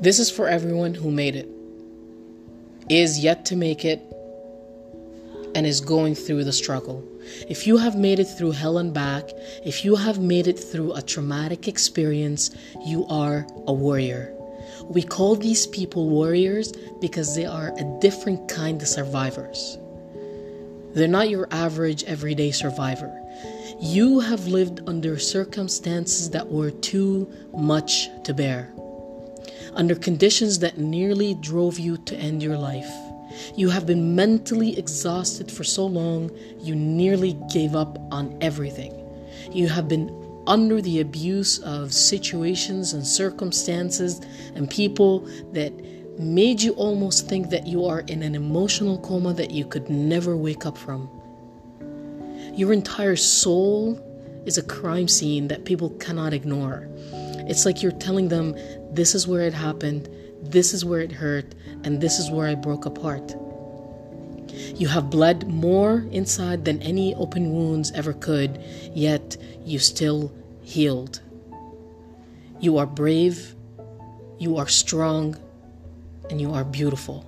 This is for everyone who made it, is yet to make it, and is going through the struggle. If you have made it through hell and back, if you have made it through a traumatic experience, you are a warrior. We call these people warriors because they are a different kind of survivors. They're not your average everyday survivor. You have lived under circumstances that were too much to bear, under conditions that nearly drove you to end your life. You have been mentally exhausted for so long, you nearly gave up on everything. You have been under the abuse of situations and circumstances and people that made you almost think that you are in an emotional coma that you could never wake up from. Your entire soul is a crime scene that people cannot ignore. It's like you're telling them, This is where it happened, this is where it hurt, and this is where I broke apart. You have bled more inside than any open wounds ever could, yet you still healed. You are brave, you are strong, and you are beautiful.